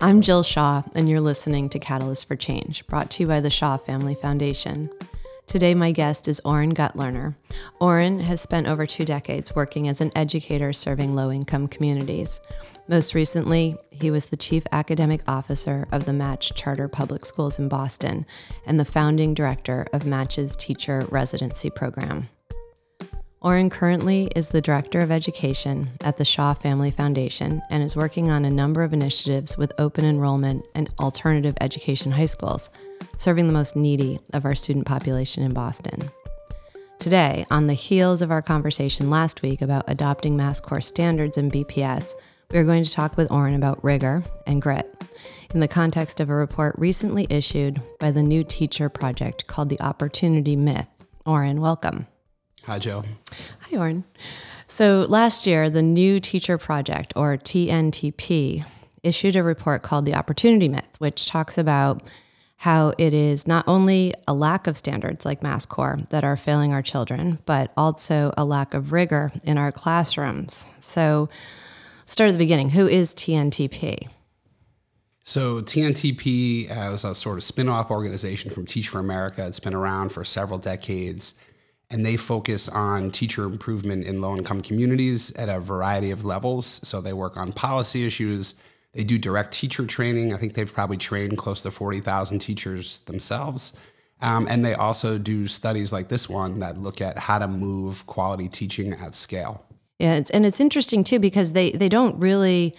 I'm Jill Shaw, and you're listening to Catalyst for Change, brought to you by the Shaw Family Foundation. Today, my guest is Oren Gutlerner. Oren has spent over two decades working as an educator serving low income communities. Most recently, he was the chief academic officer of the Match Charter Public Schools in Boston and the founding director of Match's teacher residency program. Oren currently is the Director of Education at the Shaw Family Foundation and is working on a number of initiatives with open enrollment and alternative education high schools, serving the most needy of our student population in Boston. Today, on the heels of our conversation last week about adopting MassCore standards in BPS, we are going to talk with Oren about rigor and grit in the context of a report recently issued by the New Teacher Project called The Opportunity Myth. Oren, welcome. Hi, Joe. Hi, Oren. So last year, the New Teacher Project, or TNTP, issued a report called The Opportunity Myth, which talks about how it is not only a lack of standards like MassCore that are failing our children, but also a lack of rigor in our classrooms. So, start at the beginning. Who is TNTP? So TNTP is a sort of spin-off organization from Teach for America. It's been around for several decades and they focus on teacher improvement in low income communities at a variety of levels. So they work on policy issues. They do direct teacher training. I think they've probably trained close to 40,000 teachers themselves. Um, and they also do studies like this one that look at how to move quality teaching at scale. Yeah, it's, and it's interesting too because they, they don't really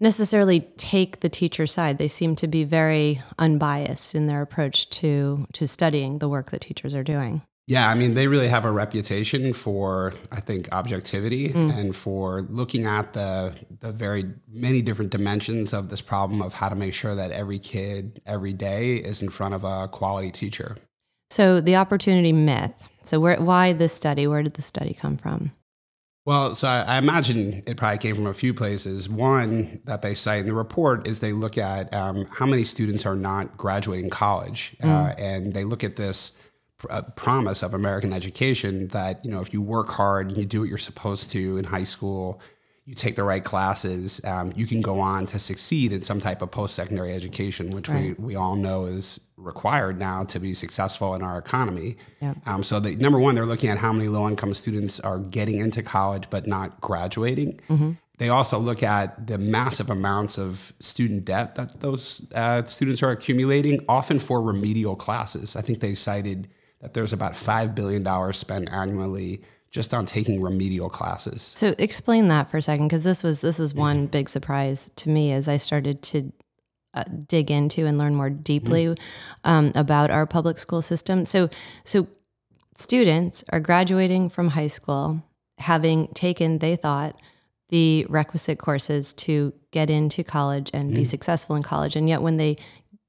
necessarily take the teacher side. They seem to be very unbiased in their approach to to studying the work that teachers are doing. Yeah, I mean, they really have a reputation for, I think, objectivity mm. and for looking at the the very many different dimensions of this problem of how to make sure that every kid every day is in front of a quality teacher. So the opportunity myth. So where why this study? Where did the study come from? Well, so I, I, imagine it probably came from a few places. One that they cite in the report is they look at um, how many students are not graduating college, mm. uh, and they look at this promise of American education that you know if you work hard and you do what you're supposed to in high school, you take the right classes, um, you can go on to succeed in some type of post-secondary education, which right. we, we all know is required now to be successful in our economy. Yeah. Um, so the, number one, they're looking at how many low-income students are getting into college but not graduating. Mm-hmm. They also look at the massive amounts of student debt that those uh, students are accumulating, often for remedial classes. I think they cited that there's about $5 billion spent annually just on taking remedial classes. So explain that for a second, because this was this is one big surprise to me as I started to uh, dig into and learn more deeply mm-hmm. um, about our public school system. So so students are graduating from high school having taken, they thought, the requisite courses to get into college and mm-hmm. be successful in college, and yet when they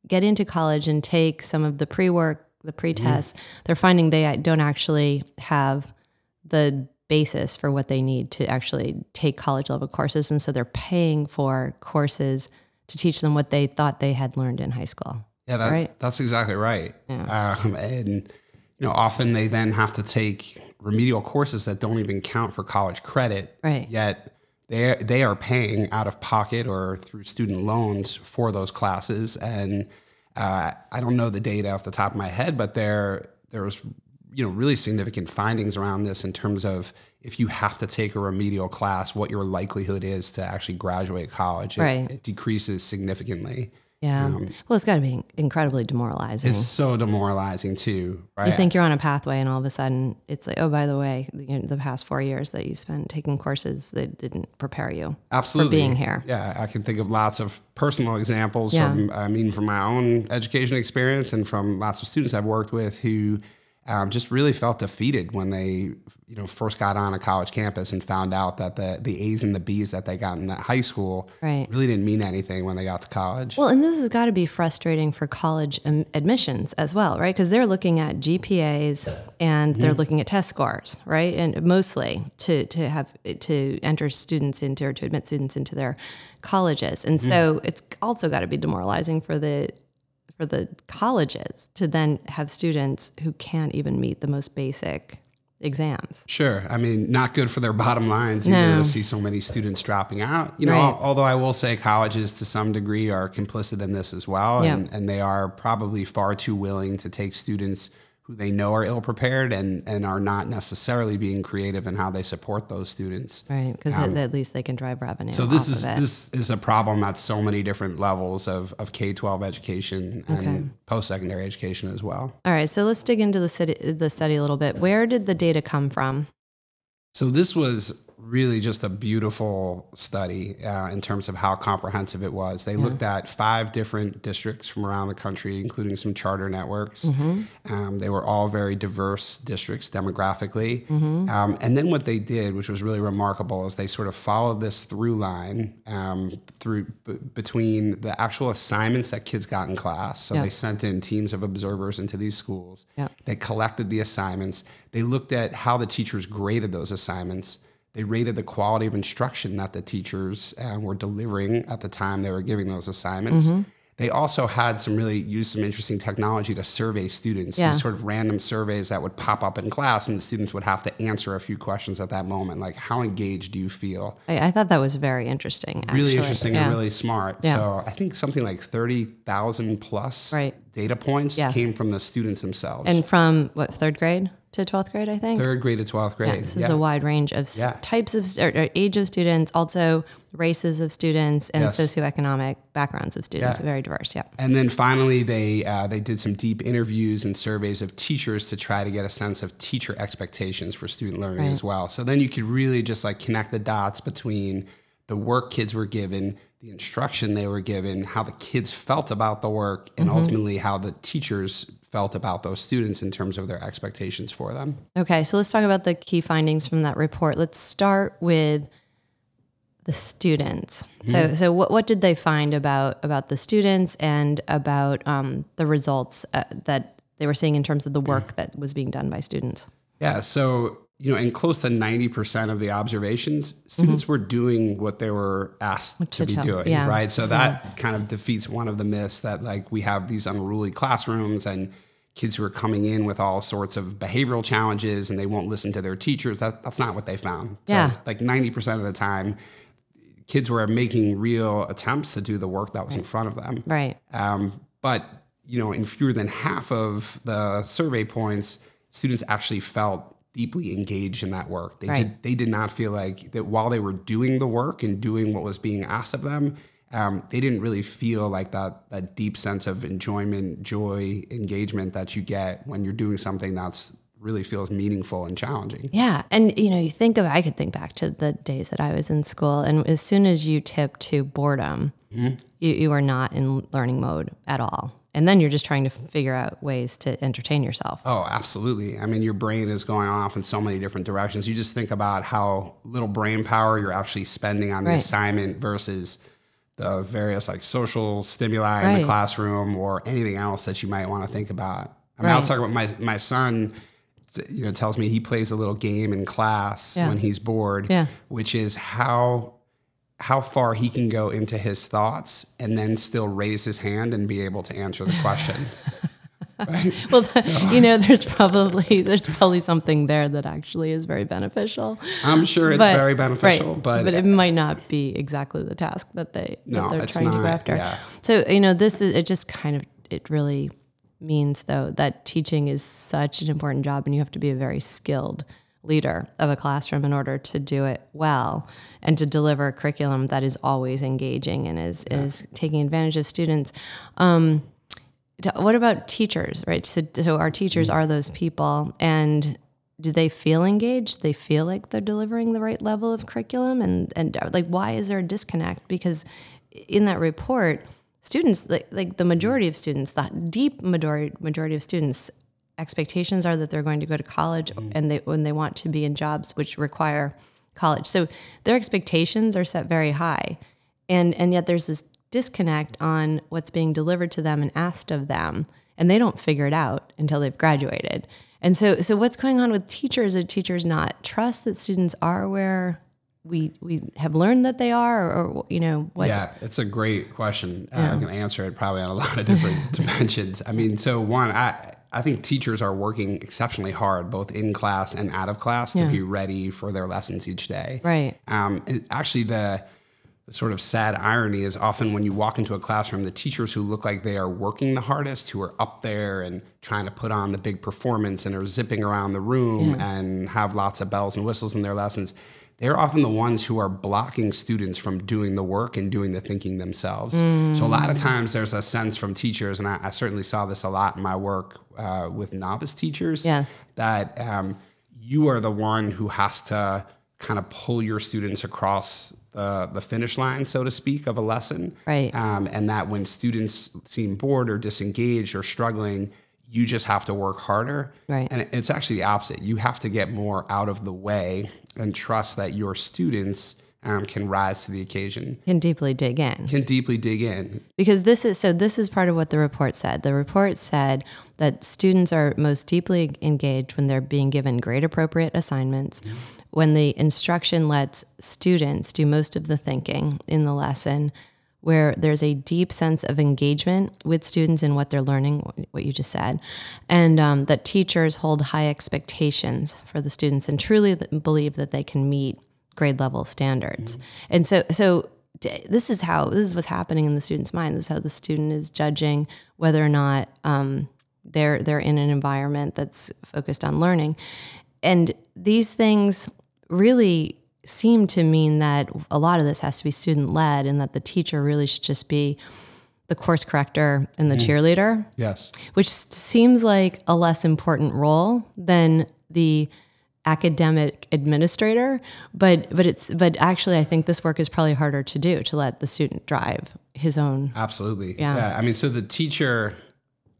get into college and take some of the pre-work the pretest, mm. they're finding they don't actually have the basis for what they need to actually take college level courses. And so they're paying for courses to teach them what they thought they had learned in high school. Yeah, that, right? that's exactly right. Yeah. Um, and, you know, often they then have to take remedial courses that don't even count for college credit. Right. Yet they they are paying out of pocket or through student loans for those classes and uh, I don't know the data off the top of my head, but there there was you know really significant findings around this in terms of if you have to take a remedial class, what your likelihood is to actually graduate college. It, right. it decreases significantly. Yeah. Um, well, it's got to be incredibly demoralizing. It's so demoralizing too, right? You think you're on a pathway, and all of a sudden, it's like, oh, by the way, you know, the past four years that you spent taking courses that didn't prepare you absolutely for being here. Yeah, I can think of lots of personal examples yeah. from, I mean, from my own education experience and from lots of students I've worked with who um, just really felt defeated when they you know first got on a college campus and found out that the the A's and the B's that they got in that high school right. really didn't mean anything when they got to college. Well, and this has got to be frustrating for college admissions as well, right? Because they're looking at GPAs and they're mm-hmm. looking at test scores, right? And mostly to to have to enter students into or to admit students into their colleges, and mm-hmm. so it's also got to be demoralizing for the for the colleges to then have students who can't even meet the most basic exams. Sure. I mean, not good for their bottom lines either No. to see so many students dropping out. You know, Right. although I will say colleges to some degree are complicit in this as well. Yeah. And, and they are probably far too willing to take students who they know are ill prepared and, and are not necessarily being creative in how they support those students. Right. Because at um, least they can drive revenue. So this is this is a problem at so many different levels of, of K twelve education and post secondary education as well. All right. So let's dig into the, city, the study a little bit. Where did the data come from? So this was really just a beautiful study uh, in terms of how comprehensive it was. They looked at five different districts from around the country, including some charter networks. Um, they were all very diverse districts demographically. Um, and then what they did, which was really remarkable, is they sort of followed this through line um, through b- between the actual assignments that kids got in class. So Yeah. they sent in teams of observers into these schools. Yeah. They collected the assignments. They looked at how the teachers graded those assignments. They rated the quality of instruction that the teachers uh, were delivering at the time they were giving those assignments. Mm-hmm. They also had some really used some interesting technology to survey students. Yeah. These sort of random surveys that would pop up in class, and the students would have to answer a few questions at that moment, like how engaged do you feel? I, I thought that was very interesting. Really actually. interesting Yeah. and really smart. Yeah. So I think something like thirty thousand plus Right. data points came from the students themselves. And from what, third grade to 12th grade, I think? third grade to twelfth grade. Yeah, this is a wide range of Yeah. types of or, or age of students, also races of students, and Yes. socioeconomic backgrounds of students. Yeah. Very diverse. Yeah. And then finally, they uh, they did some deep interviews and surveys of teachers to try to get a sense of teacher expectations for student learning Right. as well. So then you could really just like connect the dots between the work kids were given, the instruction they were given, how the kids felt about the work, and ultimately how the teachers felt about those students in terms of their expectations for them. Okay, so let's talk about the key findings from that report. Let's start with the students. So, so what, what did they find about about the students and about um, the results uh, that they were seeing in terms of the work that was being done by students? Yeah. So, you know, in close to 90% of the observations, students were doing what they were asked to, To be tell- doing, yeah. right? So that kind of defeats one of the myths that like we have these unruly classrooms and kids who are coming in with all sorts of behavioral challenges and they won't listen to their teachers. That, that's not what they found. So Yeah. like 90% of the time, kids were making real attempts to do the work that was in front of them. Right. Um, but you know, in fewer than half of the survey points, students actually felt deeply engaged in that work. They Right. did they did not feel like that while they were doing the work and doing what was being asked of them, um, they didn't really feel like that that deep sense of enjoyment, joy, engagement that you get when you're doing something that's really feels meaningful and challenging. Yeah. And, you know, you think of, I could think back to the days that I was in school, and as soon as you tip to boredom, you, you are not in learning mode at all. And then you're just trying to figure out ways to entertain yourself. Oh, absolutely. I mean, your brain is going off in so many different directions. You just think about how little brain power you're actually spending on the Right. assignment versus the various like social stimuli in the classroom or anything else that you might want to think about. I mean, I'll talk about my my son. You know, tells me he plays a little game in class Yeah. when he's bored, Yeah. which is how how far he can go into his thoughts and then still raise his hand and be able to answer the question. Well, you know, there's probably there's probably something there that actually is very beneficial. I'm sure it's But- very beneficial, right, but, but it might not be exactly the task that they No, that they're trying to go after. yeah. So you know, this is it. Just kind of it really means though that teaching is such an important job, and you have to be a very skilled leader of a classroom in order to do it well and to deliver a curriculum that is always engaging and is is taking advantage of students. Um, t- what about teachers, right? So, so our teachers Mm-hmm. are those people, and do they feel engaged? They feel like they're delivering the right level of curriculum, and and uh, like why is there a disconnect? Because in that report, students like like the majority of students, the deep majority majority of students, expectations are that they're going to go to college, and they when they want to be in jobs which require college, so their expectations are set very high. And and yet there's this disconnect on what's being delivered to them and asked of them. And they don't figure it out until they've graduated. And so so what's going on with teachers? Are teachers not trust that students are aware we we have learned that they are? Or, or you know what? Yeah, it's a great question. Uh, I can answer it probably on a lot of different dimensions. I mean, so one, I I think teachers are working exceptionally hard, both in class and out of class, to be ready for their lessons each day. Right. Um, actually, the, sort of sad irony is often when you walk into a classroom, the teachers who look like they are working the hardest, who are up there and trying to put on the big performance and are zipping around the room and have lots of bells and whistles in their lessons, they're often the ones who are blocking students from doing the work and doing the thinking themselves. So a lot of times there's a sense from teachers, and I, I certainly saw this a lot in my work uh, with novice teachers Yes. that um, you are the one who has to kind of pull your students across the, the finish line, so to speak, of a lesson. Right. Um, and that when students seem bored or disengaged or struggling, you just have to work harder. Right. And it's actually the opposite. You have to get more out of the way and trust that your students um, can rise to the occasion, Can deeply dig in. can deeply dig in. because this is so this is part of what the report said the report said that students are most deeply engaged when they're being given grade appropriate assignments when the instruction lets students do most of the thinking in the lesson where there's a deep sense of engagement with students in what they're learning what you just said and um, that teachers hold high expectations for the students and truly believe that they can meet grade level standards and so so this is how this is what's happening in the student's mind. This is how the student is judging whether or not um, they're they're in an environment that's focused on learning, and these things really seem to mean that a lot of this has to be student led, and that the teacher really should just be the course corrector and the cheerleader Yes. which seems like a less important role than the academic administrator but but it's but actually i think this work is probably harder to do to let the student drive his own Absolutely. Yeah. I mean, so the teacher,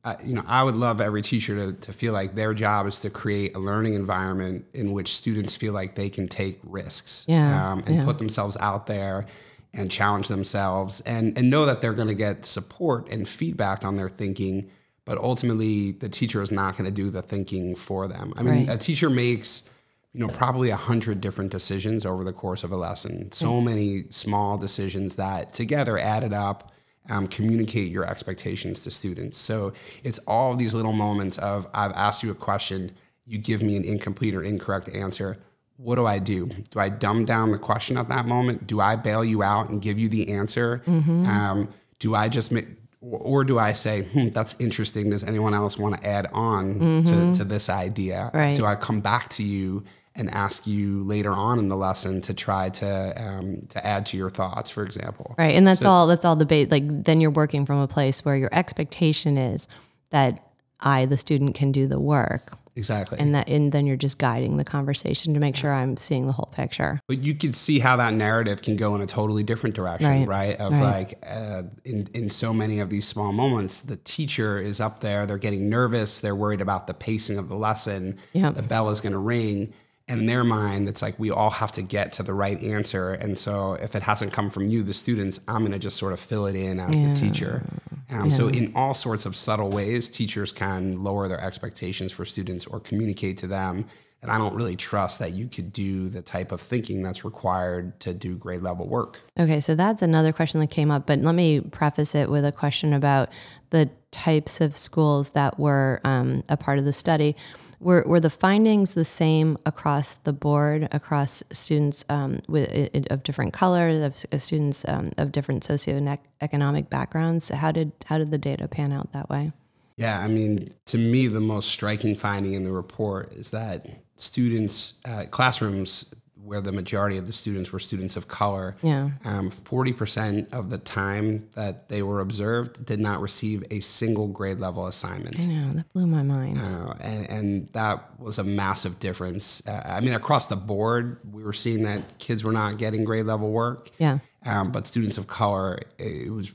uh, you know, I would love every teacher to, to feel like their job is to create a learning environment in which students feel like they can take risks Yeah, um, and yeah. put themselves out there and challenge themselves and, and know that they're going to get support and feedback on their thinking. But ultimately, the teacher is not going to do the thinking for them. I mean, Right. a teacher makes you know probably a hundred different decisions over the course of a lesson. So many small decisions that together added up um, communicate your expectations to students. So it's all these little moments of i've asked you a question. You give me an incomplete or incorrect answer. What do i do? Do i dumb down the question at that moment? Do i bail you out and give you the answer? Um, do i just make or do I say, hmm, that's interesting? Does anyone else want to add on to, to this idea? Mm-hmm. Right. Do I come back to you and ask you later on in the lesson to try to um, to add to your thoughts, for example? right and that's all that's all the bait like then you're working from a place where your expectation is that i the student can do the work Exactly. and that and then you're just guiding the conversation to make sure i'm seeing the whole picture but you can see how that narrative can go in a totally different direction, Right. right? Of Right. like, uh, in in so many of these small moments, the teacher is up there, they're getting nervous, they're worried about the pacing of the lesson, Yep. the bell is going to ring. In their mind, it's like we all have to get to the right answer. And so if it hasn't come from you, the students, I'm going to just sort of fill it in as the teacher. Um, So, in all sorts of subtle ways, teachers can lower their expectations for students or communicate to them. And I don't really trust that you could do the type of thinking that's required to do grade level work. Okay, so that's another question that came up, but let me preface it with a question about the types of schools that were um, a part of the study. Were, were the findings the same across the board, across students um, with, of different colors, of students um, of different socioeconomic backgrounds? How did how did the data pan out that way? Yeah, I mean, to me, the most striking finding in the report is that students, uh, classrooms where the majority of the students were students of color, Yeah. um, 40% of the time that they were observed did not receive a single grade level assignment. Yeah, that blew my mind. Uh, and, and that was a massive difference. Uh, I mean, across the board, we were seeing that kids were not getting grade level work. Yeah. Um, but students of color, it was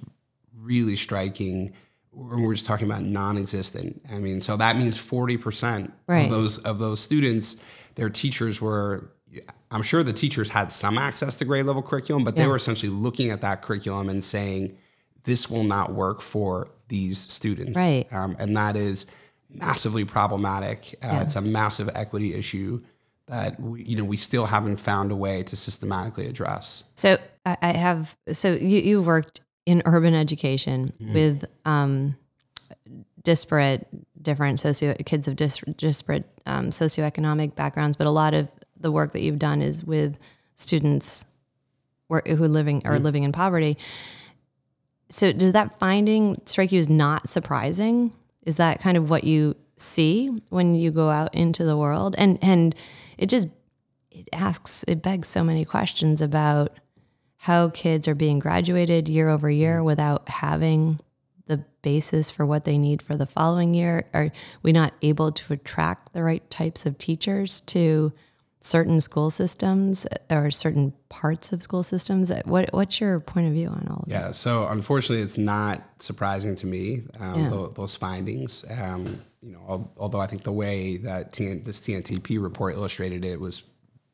really striking. When we're just talking about non-existent. I mean, so that means forty percent Right. of those of those students, their teachers were. I'm sure the teachers had some access to grade level curriculum, but they were essentially looking at that curriculum and saying, "This will not work for these students." Right. Um, and that is massively problematic. Uh, It's a massive equity issue that we, you know we still haven't found a way to systematically address. So I, have. So you you worked in urban education with um, disparate different socio kids of dis- disparate um, socioeconomic backgrounds, but a lot of the work that you've done is with students who are living or mm-hmm. living in poverty. So does that finding strike you as not surprising? Is that kind of what you see when you go out into the world? And and it just it asks it begs so many questions about how kids are being graduated year over year mm-hmm. without having the basis for what they need for the following year? Are we not able to attract the right types of teachers to certain school systems or certain parts of school systems? What What's your point of view on all of yeah, that? Yeah, so unfortunately, it's not surprising to me um, Yeah. tho- those findings. Um, you know, al- although I think the way that this TNTP report illustrated it was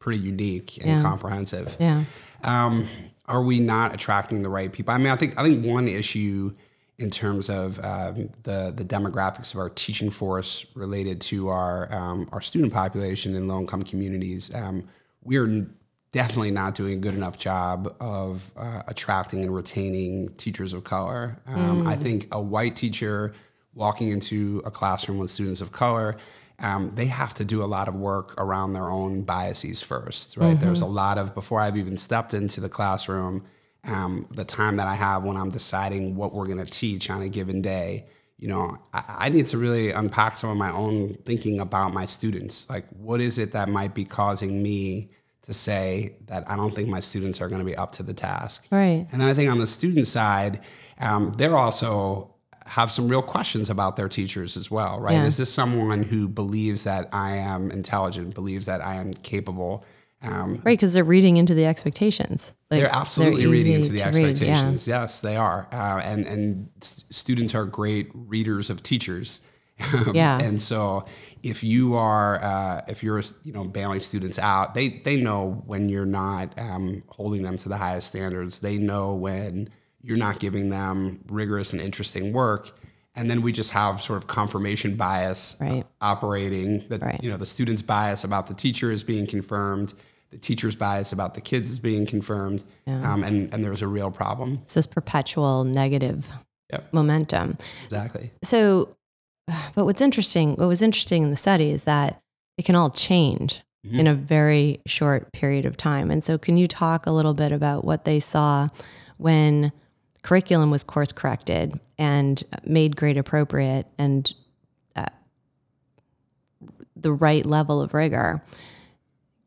pretty unique and Yeah. comprehensive. Yeah. Um, are we not attracting the right people? I mean, I think I think one issue in terms of um, the the demographics of our teaching force related to our um, our student population in low income communities, um, we are definitely not doing a good enough job of uh, attracting and retaining teachers of color. Um, I think a white teacher walking into a classroom with students of color um, they have to do a lot of work around their own biases first, right? There's a lot of, before I've even stepped into the classroom, um, the time that I have when I'm deciding what we're going to teach on a given day, you know, I, I need to really unpack some of my own thinking about my students. Like, what is it that might be causing me to say that I don't think my students are going to be up to the task? Right. And then I think on the student side, um, they're also have some real questions about their teachers as well, right? Yeah. Is this someone who believes that I am intelligent, believes that I am capable? Um, Right, because they're reading into the expectations. Like, they're absolutely reading into the to read, yeah. expectations. Yes, they are, uh, and and students are great readers of teachers. Yeah. and so if you are uh, if you're you know bailing students out, they they know when you're not um, holding them to the highest standards. They know when you're not giving them rigorous and interesting work. And then we just have sort of confirmation bias Right. operating. That Right. you know the student's bias about the teacher is being confirmed. The teacher's bias about the kids is being confirmed, um, and and there's a real problem. It's this perpetual negative Yep. momentum. Exactly. So, but what's interesting, what was interesting in the study is that it can all change Mm-hmm. in a very short period of time. And so, can you talk a little bit about what they saw when curriculum was course corrected and made grade appropriate and uh, the right level of rigor?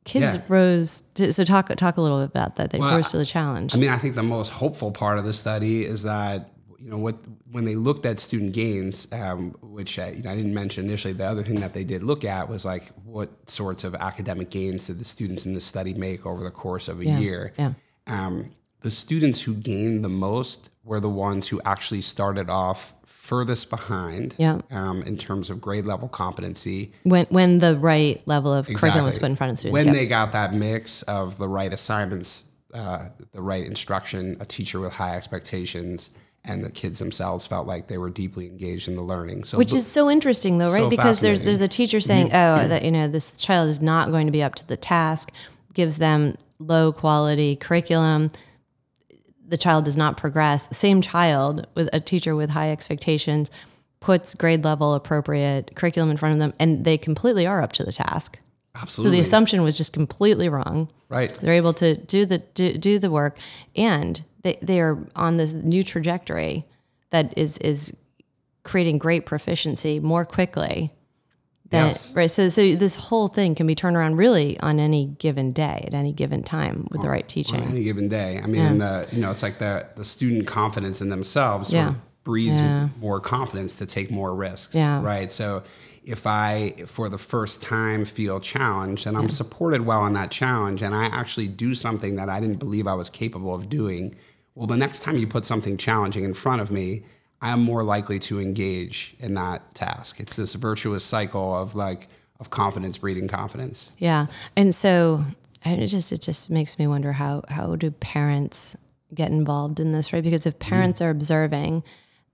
Kids Yeah. rose. To, so, talk talk a little bit about that. They Well, rose to the challenge. I mean, I think the most hopeful part of the study is that you know what when they looked at student gains, um, which uh, you know I didn't mention initially. The other thing that they did look at was like what sorts of academic gains did the students in the study make over the course of a Yeah, year. yeah. Um, the students who gained the most were the ones who actually started off furthest behind Yeah. um, in terms of grade level competency when when the right level of curriculum was put in front of students. When Yep. they got that mix of the right assignments, uh, the right instruction, a teacher with high expectations, and the kids themselves felt like they were deeply engaged in the learning. So, Which is so interesting, though, right? So because there's there's a teacher saying, "Oh, that you know, this child is not going to be up to the task," gives them low quality curriculum. The child does not progress. Same child with a teacher with high expectations puts grade level appropriate curriculum in front of them, and they completely are up to the task. Absolutely. So the assumption was just completely wrong. right. They're able to do the do, do the work, and they they are on this new trajectory that is is creating great proficiency more quickly. Than, Yes. Right. So so this whole thing can be turned around really on any given day at any given time with the right on teaching. any given day. I mean, and the you know, it's like the the student confidence in themselves sort Yeah. of breeds Yeah. more confidence to take more risks. Yeah. Right. So if I for the first time feel challenged and I'm supported well in that challenge and I actually do something that I didn't believe I was capable of doing, well the next time you put something challenging in front of me, I am more likely to engage in that task. It's this virtuous cycle of like of confidence breeding confidence. Yeah, and so it just it just makes me wonder how how do parents get involved in this, right? Because if mm-hmm. parents are observing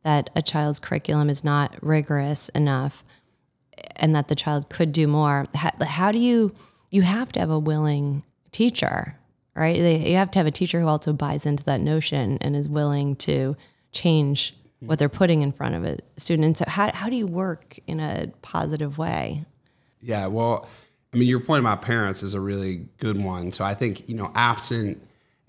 that a child's curriculum is not rigorous enough, and that the child could do more, how, how do you you have to have a willing teacher, right? They, you have to have a teacher who also buys into that notion and is willing to change what they're putting in front of a student. And so, how how do you work in a positive way? Yeah, well, I mean, your point about parents is a really good one. So I think you know, absent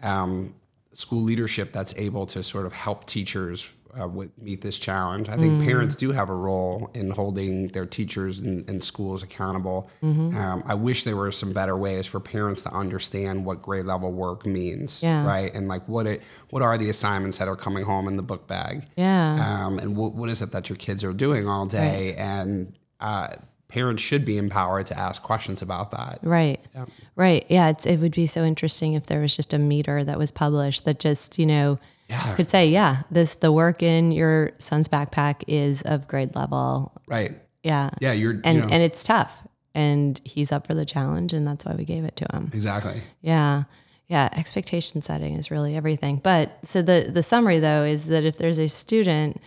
um, school leadership that's able to sort of help teachers uh, with, meet this challenge. I think mm. parents do have a role in holding their teachers and, and schools accountable. Mm-hmm. Um, I wish there were some better ways for parents to understand what grade level work means, yeah. right? And like what it, what are the assignments that are coming home in the book bag? Yeah. Um, and what, what is it that your kids are doing all day? Right. And uh, parents should be empowered to ask questions about that. Right. Yeah. Right. Yeah. it would be so interesting if there was just a meter that was published that just, you know, yeah. could say, yeah, this, the work in your son's backpack is of grade level. Right. Yeah. Yeah. You're, and, you know. and it's tough and he's up for the challenge and that's why we gave it to him. Exactly. Yeah. Yeah, expectation setting is really everything. But so the the summary though is that if there's a student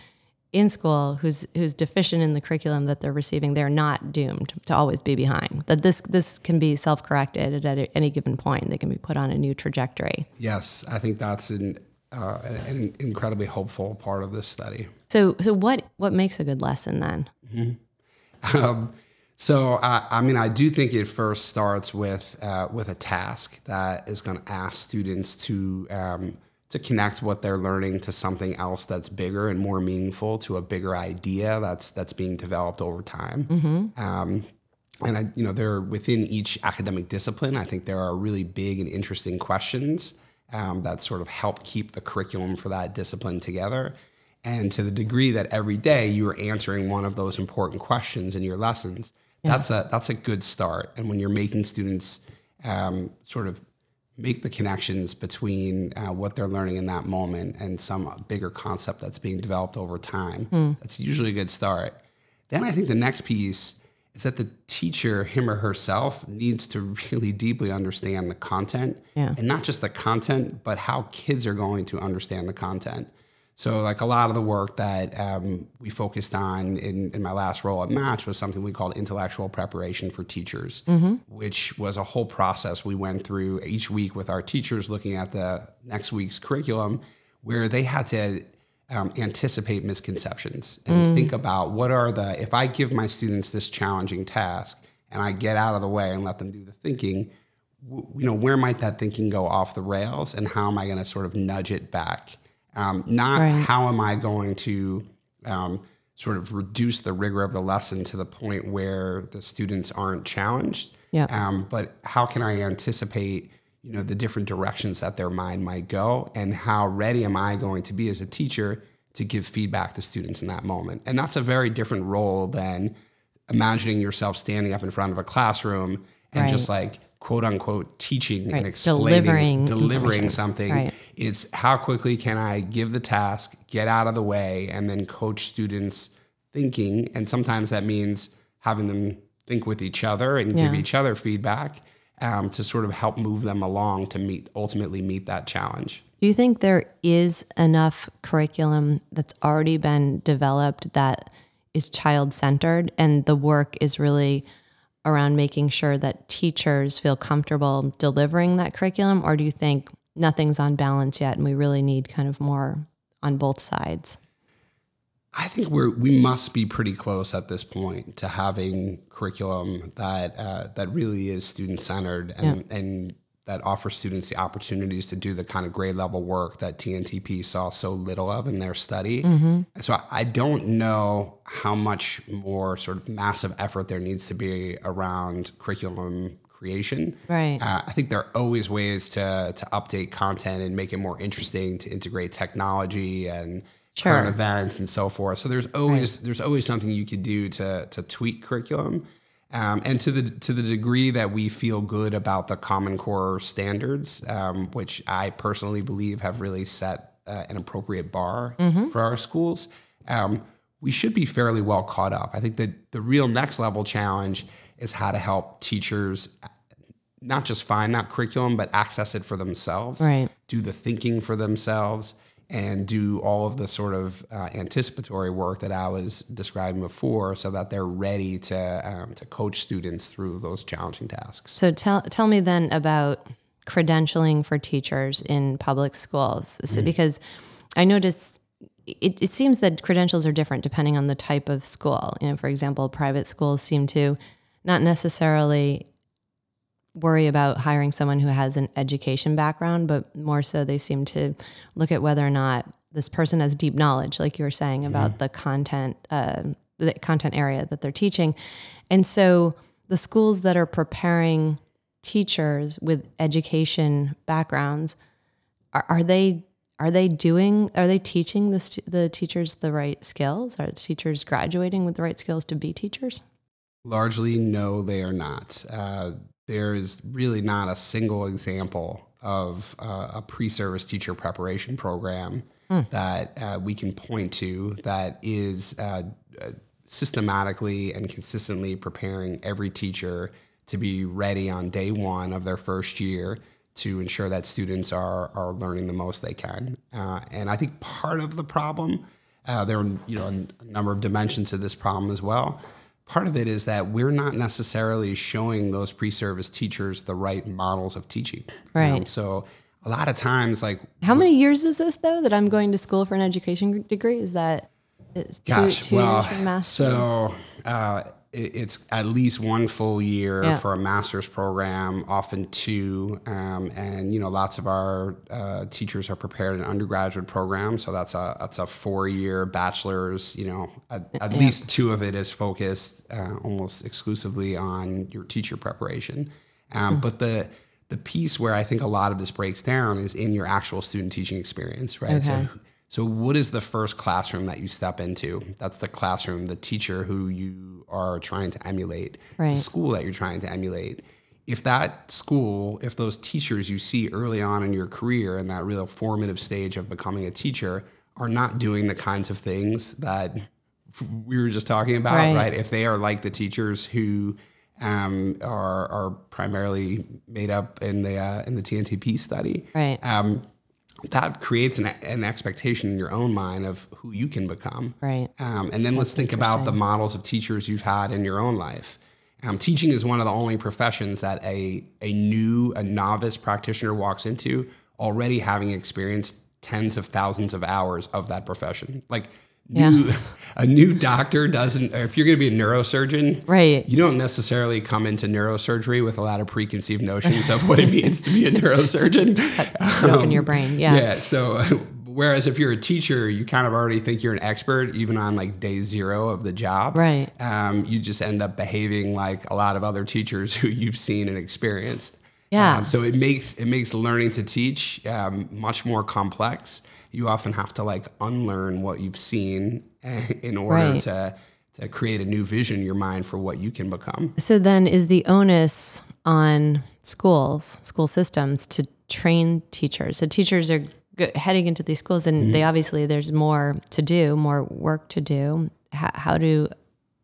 in school who's who's deficient in the curriculum that they're receiving, they're not doomed to always be behind. That this this can be self corrected at any given point. They can be put on a new trajectory. Yes, I think that's an uh, an incredibly hopeful part of this study. So so what what makes a good lesson then? Mm-hmm. Um, so I, I, mean, I do think it first starts with uh, with a task that is going to ask students to um, to connect what they're learning to something else that's bigger and more meaningful to a bigger idea that's that's being developed over time. Mm-hmm. Um, and I, you know, there within each academic discipline, I think there are really big and interesting questions um, that sort of help keep the curriculum for that discipline together. And to the degree that every day you are answering one of those important questions in your lessons, yeah. that's a that's a good start. And when you're making students um, sort of make the connections between uh, what they're learning in that moment and some bigger concept that's being developed over time. Mm. That's usually a good start. Then I think the next piece is that the teacher, him or herself, needs to really deeply understand the content yeah. and not just the content, but how kids are going to understand the content. So, like a lot of the work that um, we focused on in, in my last role at Match was something we called intellectual preparation for teachers, mm-hmm. which was a whole process we went through each week with our teachers looking at the next week's curriculum, where they had to um, anticipate misconceptions and mm. think about what are the, if I give my students this challenging task and I get out of the way and let them do the thinking, you know, where might that thinking go off the rails and how am I going to sort of nudge it back? Um, not right. how am I going to um, sort of reduce the rigor of the lesson to the point where the students aren't challenged, yeah. Um, but how can I anticipate you know the different directions that their mind might go, and how ready am I going to be as a teacher to give feedback to students in that moment? And that's a very different role than imagining yourself standing up in front of a classroom and right. just like quote unquote teaching right. and explaining, delivering, delivering something. Right. It's how quickly can I give the task, get out of the way, and then coach students thinking. And sometimes that means having them think with each other and yeah. give each other feedback um, to sort of help move them along to meet ultimately meet that challenge. Do you think there is enough curriculum that's already been developed that is child centered and the work is really around making sure that teachers feel comfortable delivering that curriculum? Or do you think nothing's on balance yet and we really need kind of more on both sides? I think we're we must be pretty close at this point to having curriculum that uh, that really is student centered and yeah. and that offers students the opportunities to do the kind of grade level work that TNTP saw so little of in their study. Mm-hmm. So I don't know how much more sort of massive effort there needs to be around curriculum creation. Right. Uh, I think there are always ways to to update content and make it more interesting, to integrate technology and sure. current events and so forth. So there's always right. there's always something you could do to to tweak curriculum. Um, and to the to the degree that we feel good about the Common Core standards, um, which I personally believe have really set uh, an appropriate bar mm-hmm. for our schools, um, we should be fairly well caught up. I think that the real next level challenge is how to help teachers not just find that curriculum, but access it for themselves, right. do the thinking for themselves, and do all of the sort of uh, anticipatory work that I was describing before, so that they're ready to um, to coach students through those challenging tasks. So tell tell me then about credentialing for teachers in public schools, so, mm-hmm. because I noticed it, it seems that credentials are different depending on the type of school. You know, for example, private schools seem to not necessarily worry about hiring someone who has an education background, but more so they seem to look at whether or not this person has deep knowledge, like you were saying about the content, uh, the content area that they're teaching. And so the schools that are preparing teachers with education backgrounds, are, are they are they doing are they teaching the, the teachers the right skills? Are teachers graduating with the right skills to be teachers? Largely no they are not. Uh, there is really not a single example of uh, a pre-service teacher preparation program hmm. that uh, we can point to that is uh, uh, systematically and consistently preparing every teacher to be ready on day one of their first year to ensure that students are are learning the most they can. Uh, and I think part of the problem, uh, there are you know a number of dimensions to this problem as well. Part of it is that we're not necessarily showing those pre-service teachers the right models of teaching. Right. Um, so a lot of times, like how many years is this though that I'm going to school for an education degree? Is that two, gosh? Two well, so. Uh, it's at least one full year yeah. for a master's program, often two. Um, and you know, lots of our uh, teachers are prepared in undergraduate programs, so that's a that's a four year bachelor's. You know, at, at yeah. least two of it is focused uh, almost exclusively on your teacher preparation. Um, mm-hmm. But the the piece where I think a lot of this breaks down is in your actual student teaching experience, right? Okay. So so, what is the first classroom that you step into? That's the classroom, the teacher who you are trying to emulate, right. the school that you're trying to emulate. If that school, if those teachers you see early on in your career in that real formative stage of becoming a teacher are not doing the kinds of things that we were just talking about, right? right? If they are like the teachers who um, are are primarily made up in the uh, in the TNTP study, right? Um, that creates an, an, expectation in your own mind of who you can become. Right. Um, and then That's let's think about the models of teachers you've had in your own life. Um, teaching is one of the only professions that a, a new, a novice practitioner walks into already having experienced tens of thousands of hours of that profession. Like new yeah. a new doctor doesn't if you're going to be a neurosurgeon right. you don't necessarily come into neurosurgery with a lot of preconceived notions of what it means to be a neurosurgeon. Um, open your brain yeah. Yeah so whereas if you're a teacher you kind of already think you're an expert even on like day zero of the job. Right. Um, you just end up behaving like a lot of other teachers who you've seen and experienced. Yeah. Um, so it makes it makes learning to teach um, much more complex you often have to like unlearn what you've seen in order right. to to create a new vision in your mind for what you can become. So then is the onus on schools, school systems to train teachers. So teachers are heading into these schools and mm-hmm. they obviously there's more to do, more work to do. How, how do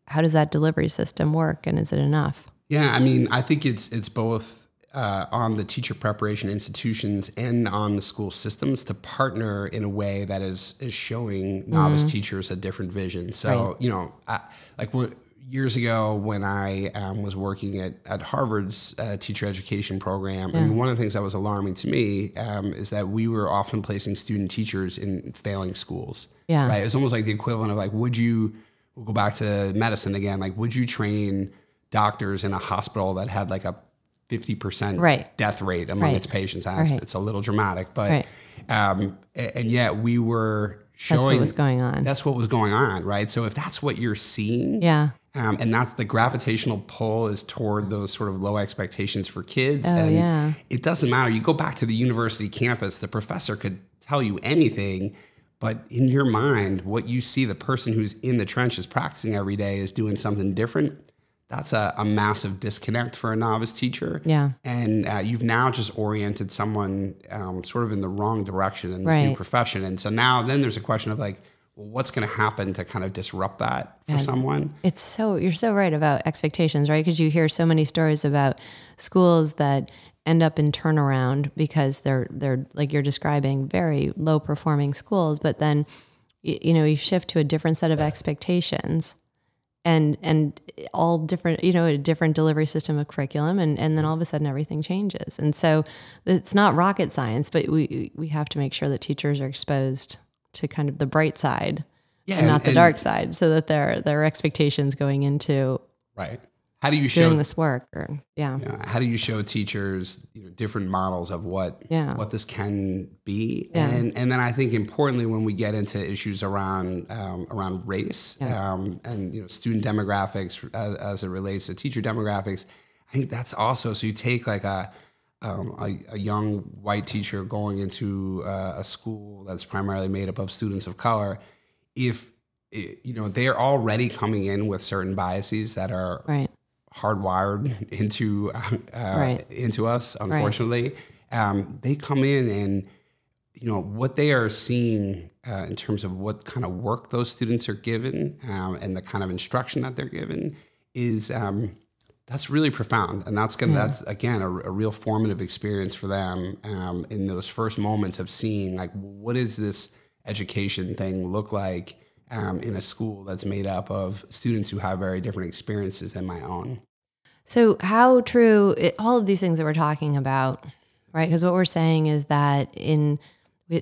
how does that delivery system work and is it enough? Yeah, I mean, I think it's it's both uh, on the teacher preparation institutions and on the school systems to partner in a way that is is showing novice mm-hmm. teachers a different vision. So right. you know, I, like what years ago when I um, was working at, at Harvard's uh, teacher education program, yeah. I mean, one of the things that was alarming to me um, is that we were often placing student teachers in failing schools. Yeah, right. was almost like the equivalent of like, would you? We'll go back to medicine again. Like, would you train doctors in a hospital that had like a 50% right. death rate among right. its patients. It's, right. it's, a little dramatic, but, um, and yet we were showing that's what was going on. That's what was going on, right? So if that's what you're seeing, yeah. Um, and that's the gravitational pull is toward those sort of low expectations for kids. Oh, and yeah. it doesn't matter. You go back to the university campus, the professor could tell you anything, but in your mind, what you see the person who's in the trenches practicing every day is doing something different that's a, a, massive disconnect for a novice teacher. Yeah. And uh, you've now just oriented someone um, sort of in the wrong direction in this right. new profession. And so now then there's a question of like, well, what's going to happen to kind of disrupt that for and someone? It's so, you're so right about expectations, right? Because you hear so many stories about schools that end up in turnaround because they're, they're like you're describing, very low performing schools. But then, you, you know, you shift to a different set of expectations and and all different you know a different delivery system of curriculum and and then all of a sudden everything changes and so it's not rocket science but we we have to make sure that teachers are exposed to kind of the bright side Yeah, and not the and- dark side so that their their expectations going into Right. How do you show doing this work or yeah. Yeah, how do you show teachers you know, different models of what Yeah. what this can be Yeah. and and then I think importantly when we get into issues around um, around race Yeah. um, and you know student demographics as, as it relates to teacher demographics I think that's also so you take like a um, a, a young white teacher going into uh, a school that's primarily made up of students of color if you know they're already coming in with certain biases that are Right. Hardwired into uh, Right. into us. Unfortunately, um, they come in and you know what they are seeing uh, in terms of what kind of work those students are given um, and the kind of instruction that they're given is um, that's really profound, and that's gonna that's again a, a real formative experience for them um, in those first moments of seeing like what is this education thing look like um, in a school that's made up of students who have very different experiences than my own. So, how true it, all of these things that we're talking about, right? Because what we're saying is that in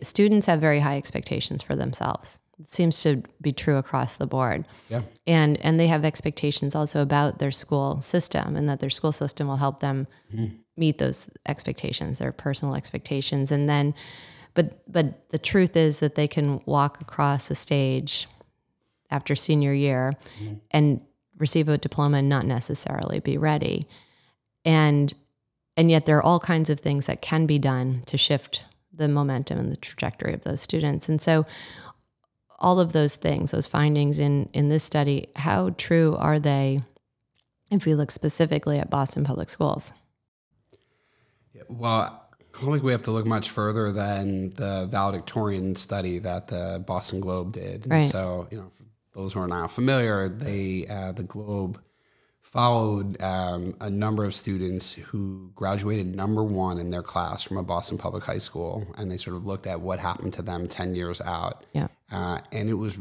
students have very high expectations for themselves. It seems to be true across the board, Yeah. and and they have expectations also about their school system, and that their school system will help them meet those expectations, their personal expectations, and then, but but the truth is that they can walk across a stage after senior year mm-hmm. and receive a diploma and not necessarily be ready. And and yet there are all kinds of things that can be done to shift the momentum and the trajectory of those students. And so all of those things those findings in in this study how true are they if we look specifically at boston public schools? Well, I don't think we have to look much further than the valedictorian study that the Boston Globe did. And So, you know, those who are not familiar, they uh, the Globe followed um, a number of students who graduated number one in their class from a Boston public high school, and they sort of looked at what happened to them ten years out. yeah Uh, and it was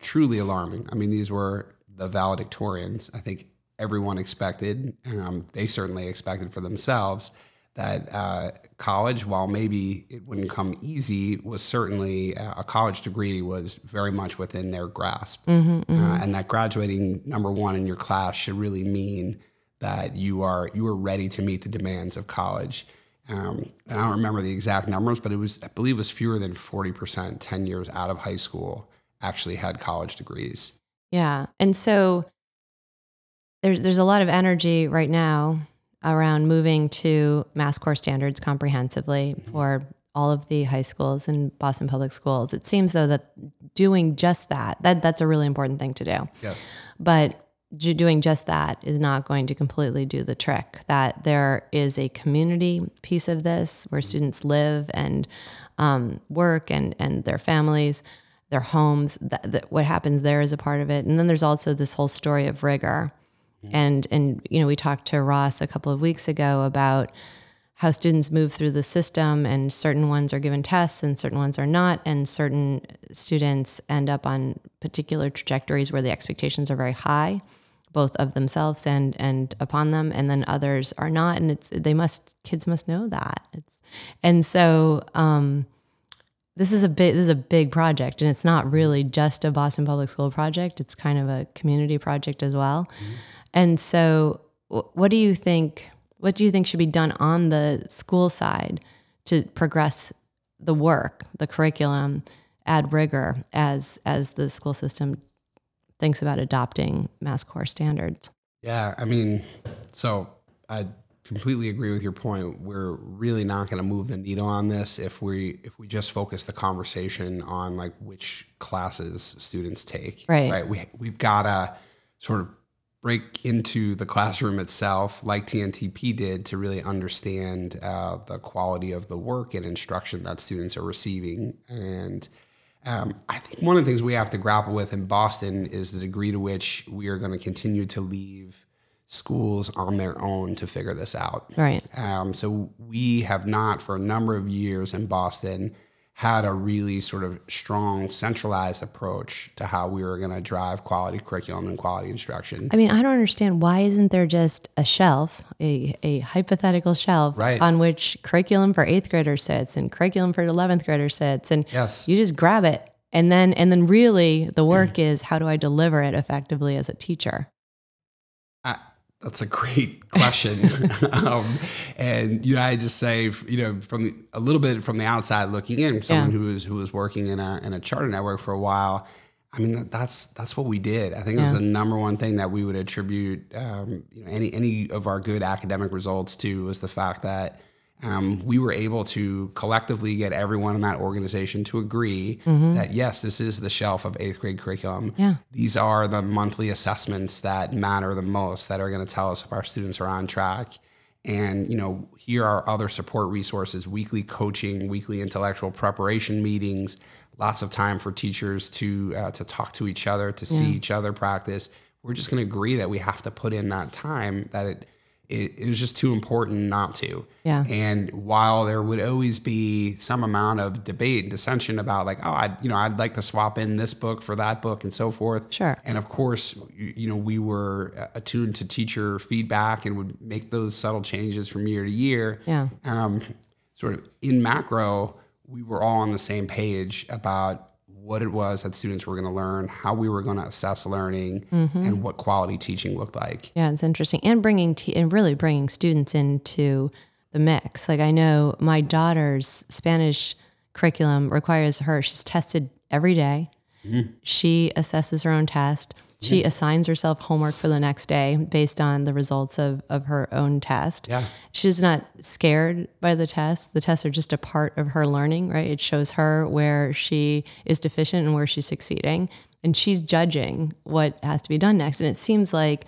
truly alarming. I mean, these were the valedictorians. I think everyone expected, um, they certainly expected for themselves, that uh, college, while maybe it wouldn't come easy, was certainly uh, a college degree was very much within their grasp. Uh, and that graduating number one in your class should really mean that you are you are ready to meet the demands of college. Um, and I don't remember the exact numbers, but it was I believe it was fewer than forty percent ten years out of high school actually had college degrees. Yeah. And so there's there's a lot of energy right now around moving to MassCore standards comprehensively for all of the high schools and Boston public schools. It seems though that doing just that, that that's a really important thing to do. Yes. But doing just that is not going to completely do the trick. That there is a community piece of this where students live and um, work and and their families, their homes. That, that what happens there is a part of it. And then there's also this whole story of rigor. And and you know we talked to Ross a couple of weeks ago about how students move through the system and certain ones are given tests and certain ones are not. And certain students end up on particular trajectories where the expectations are very high both of themselves and and upon them. And then others are not. And it's they must kids must know that. It's and so um this is a big this is a big project and it's not really just a Boston Public School project. It's kind of a community project as well. Mm-hmm. And so what do you think what do you think should be done on the school side to progress the work the curriculum add rigor as as the school system thinks about adopting MassCore standards? Yeah, I mean, so I completely agree with your point. We're really not going to move the needle on this if we if we just focus the conversation on like which classes students take. Right. Right. We we've got to sort of break into the classroom itself, like TNTP did, to really understand uh, the quality of the work and instruction that students are receiving and. Um, I think one of the things we have to grapple with in Boston is the degree to which we are going to continue to leave schools on their own to figure this out. right Um, so we have not, for a number of years in Boston, had a really sort of strong centralized approach to how we were going to drive quality curriculum and quality instruction. I mean, I don't understand why isn't there just a shelf, a, a hypothetical shelf Right. on which curriculum for eighth grader sits and curriculum for eleventh grader sits, and Yes. you just grab it And then and then really the work is how do I deliver it effectively as a teacher? That's a great question. um, and you know, I just say, you know, from the, a little bit from the outside looking in, someone Yeah. who was who was working in a in a charter network for a while. I mean, that's that's what we did. I think it was the number one thing that we would attribute, um, you know, any any of our good academic results to was the fact that um, we were able to collectively get everyone in that organization to agree that yes, this is the shelf of eighth grade curriculum. Mm-hmm. Yeah. These are the monthly assessments that matter the most that are going to tell us if our students are on track. And you know, here are other support resources: weekly coaching, weekly intellectual preparation meetings, lots of time for teachers to uh, to talk to each other, to see each other practice. We're just going to agree that we have to put in that time. That it it, it was just too important not to. Yeah. And while there would always be some amount of debate and dissension about like, oh, I, you know, I'd like to swap in this book for that book and so forth. Sure. And of course, you, you know, we were attuned to teacher feedback and would make those subtle changes from year to year. Yeah. Um, sort of in macro, we were all on the same page about what it was that students were going to learn, how we were going to assess learning, Mm-hmm. and what quality teaching looked like. Yeah, it's interesting, and bringing te- and really bringing students into the mix. Like I know my daughter's Spanish curriculum requires her. She's tested every day. She assesses her own test. She assigns herself homework for the next day based on the results of, of her own test. Yeah. She's not scared by the test. The tests are just a part of her learning, right? It shows her where she is deficient and where she's succeeding. And she's judging what has to be done next. And it seems like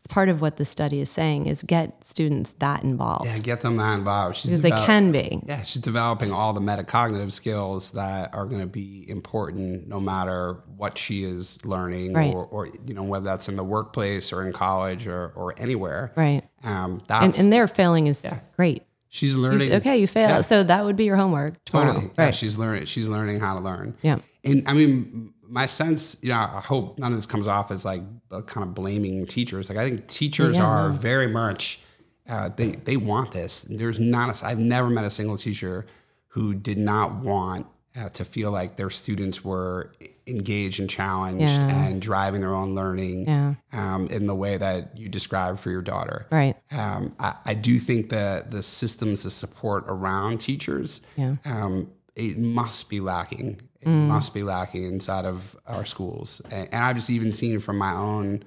it's part of what the study is saying is get students that involved Yeah, get them that involved. She's because they can be. Yeah, she's developing all the metacognitive skills that are going to be important no matter what she is learning Right. or, or, you know, whether that's in the workplace or in college or, or anywhere. Right. Um, And, that's, and their failing is great. she's learning. Okay, you fail. Yeah. So that would be your homework tomorrow. Totally. Yeah, she's learning. She's learning how to learn. Yeah. And I mean, my sense, you know, I hope none of this comes off as like kind of blaming teachers. Like I think teachers Yeah, are very much uh, they they want this. There's not a, I've never met a single teacher who did not want uh, to feel like their students were engaged and challenged Yeah. and driving their own learning Yeah. um, in the way that you described for your daughter. Right. Um, I, I do think that the systems of support around teachers, Yeah. um, it must be lacking. It Mm. must be lacking inside of our schools. And, and I've just even seen from my own,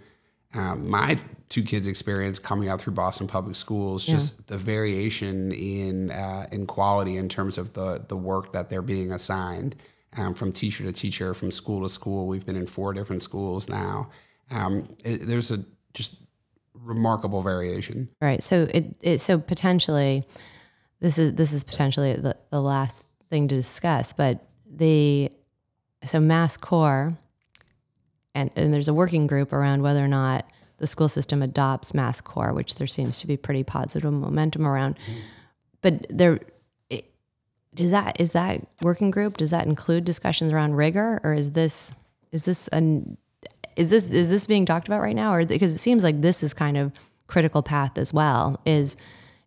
um, my two kids' experience coming out through Boston Public Schools, just the variation in uh, in quality in terms of the the work that they're being assigned. Um, from teacher to teacher, from school to school, we've been in four different schools now. Um, it, there's a just remarkable variation. Right. So it, it so potentially this is this is potentially the, the last thing to discuss, but the so MassCore and, and there's a working group around whether or not the school system adopts MassCore, which there seems to be pretty positive momentum around. But there it, does that is that working group, does that include discussions around rigor or is this is this an is this is this being talked about right now or because it seems like this is kind of critical path as well is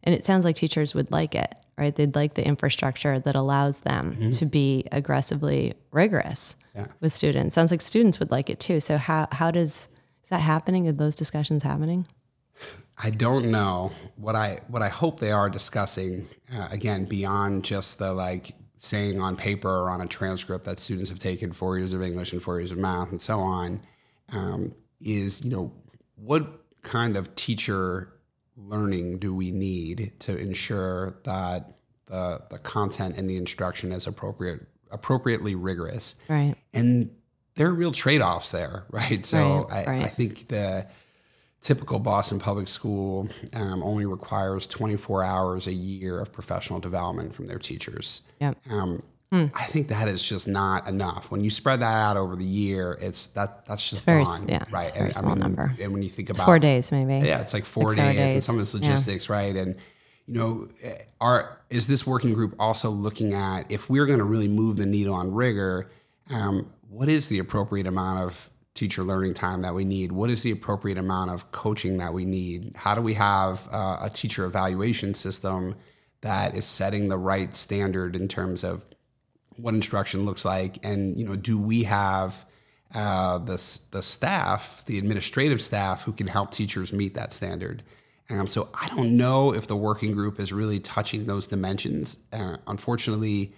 and it sounds like teachers would like it right? They'd like the infrastructure that allows them to be aggressively rigorous Yeah. with students. Sounds like students would like it too. So how how does is that happening? Are those discussions happening? I don't know. What I what I hope they are discussing uh, again beyond just the like saying on paper or on a transcript that students have taken four years of English and four years of math and so on um, is you know what kind of teacher learning do we need to ensure that the the content and the instruction is appropriate appropriately rigorous right and there are real trade-offs there right so Right, I, right. I think the typical boston public school um, only requires 24 hours a year of professional development from their teachers Yep. um, i think that is just not enough when you spread that out over the year it's that that's just very- gone yeah, it's right a very small number. and when you think about four days maybe yeah, it's like four Six-hour days, and some of this Yeah. logistics, right? And you know, eh, are is this working group also looking at if we're going to really move the needle on rigor? Um, what is the appropriate amount of teacher learning time that we need? What is the appropriate amount of coaching that we need? How do we have uh, a teacher evaluation system that is setting the right standard in terms of what instruction looks like, and you know, do we have uh, the the staff, the administrative staff, who can help teachers meet that standard? Um, so I don't know if the working group is really touching those dimensions. Uh, unfortunately,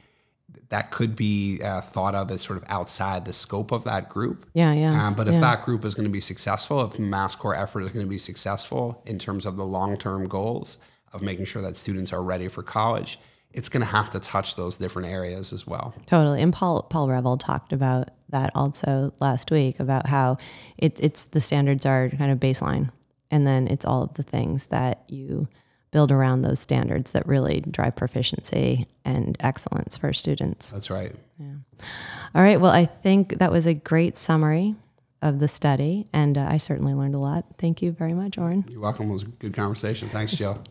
that could be uh, thought of as sort of outside the scope of that group. Yeah, yeah. Um, but if yeah. that group is going to be successful, if MassCore effort is going to be successful in terms of the long term goals of making sure that students are ready for college, it's going to have to touch those different areas as well. Totally. And Paul Paul Reville talked about that also last week about how it, it's the standards are kind of baseline, and then it's all of the things that you build around those standards that really drive proficiency and excellence for students. That's right. Yeah. All right. Well, I think that was a great summary of the study, and uh, I certainly learned a lot. Thank you very much, Oren. You're welcome. It was a good conversation. Thanks, Jill.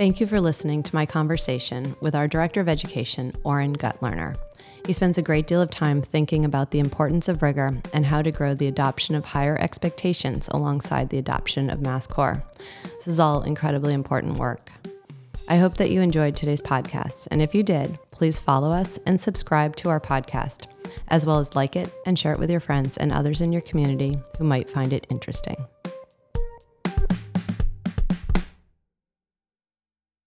Thank you for listening to my conversation with our Director of Education, Oren Gutlerner. He spends a great deal of time thinking about the importance of rigor and how to grow the adoption of higher expectations alongside the adoption of MassCore. This is all incredibly important work. I hope that you enjoyed today's podcast, and if you did, please follow us and subscribe to our podcast, as well as like it and share it with your friends and others in your community who might find it interesting.